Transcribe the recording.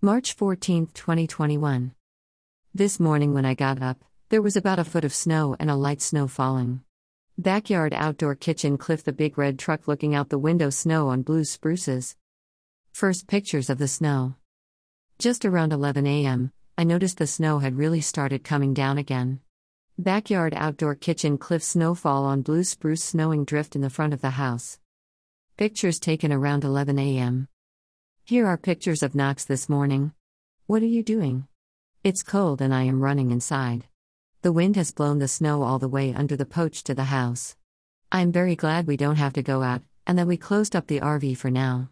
March 14, 2021. This morning when I got up, there was about a foot of snow and a light snow falling. Backyard outdoor kitchen cliff the big red truck looking out the window snow on blue spruces. First pictures of the snow. Just around 11 a.m., I noticed the snow had really started coming down again. Backyard outdoor kitchen cliff snowfall on blue spruce snowing drift in the front of the house. Pictures taken around 11 a.m. Here are pictures of Knox this morning. What are you doing? It's cold and I am running inside. The wind has blown the snow all the way under the porch to the house. I am very glad we don't have to go out, and that we closed up the RV for now.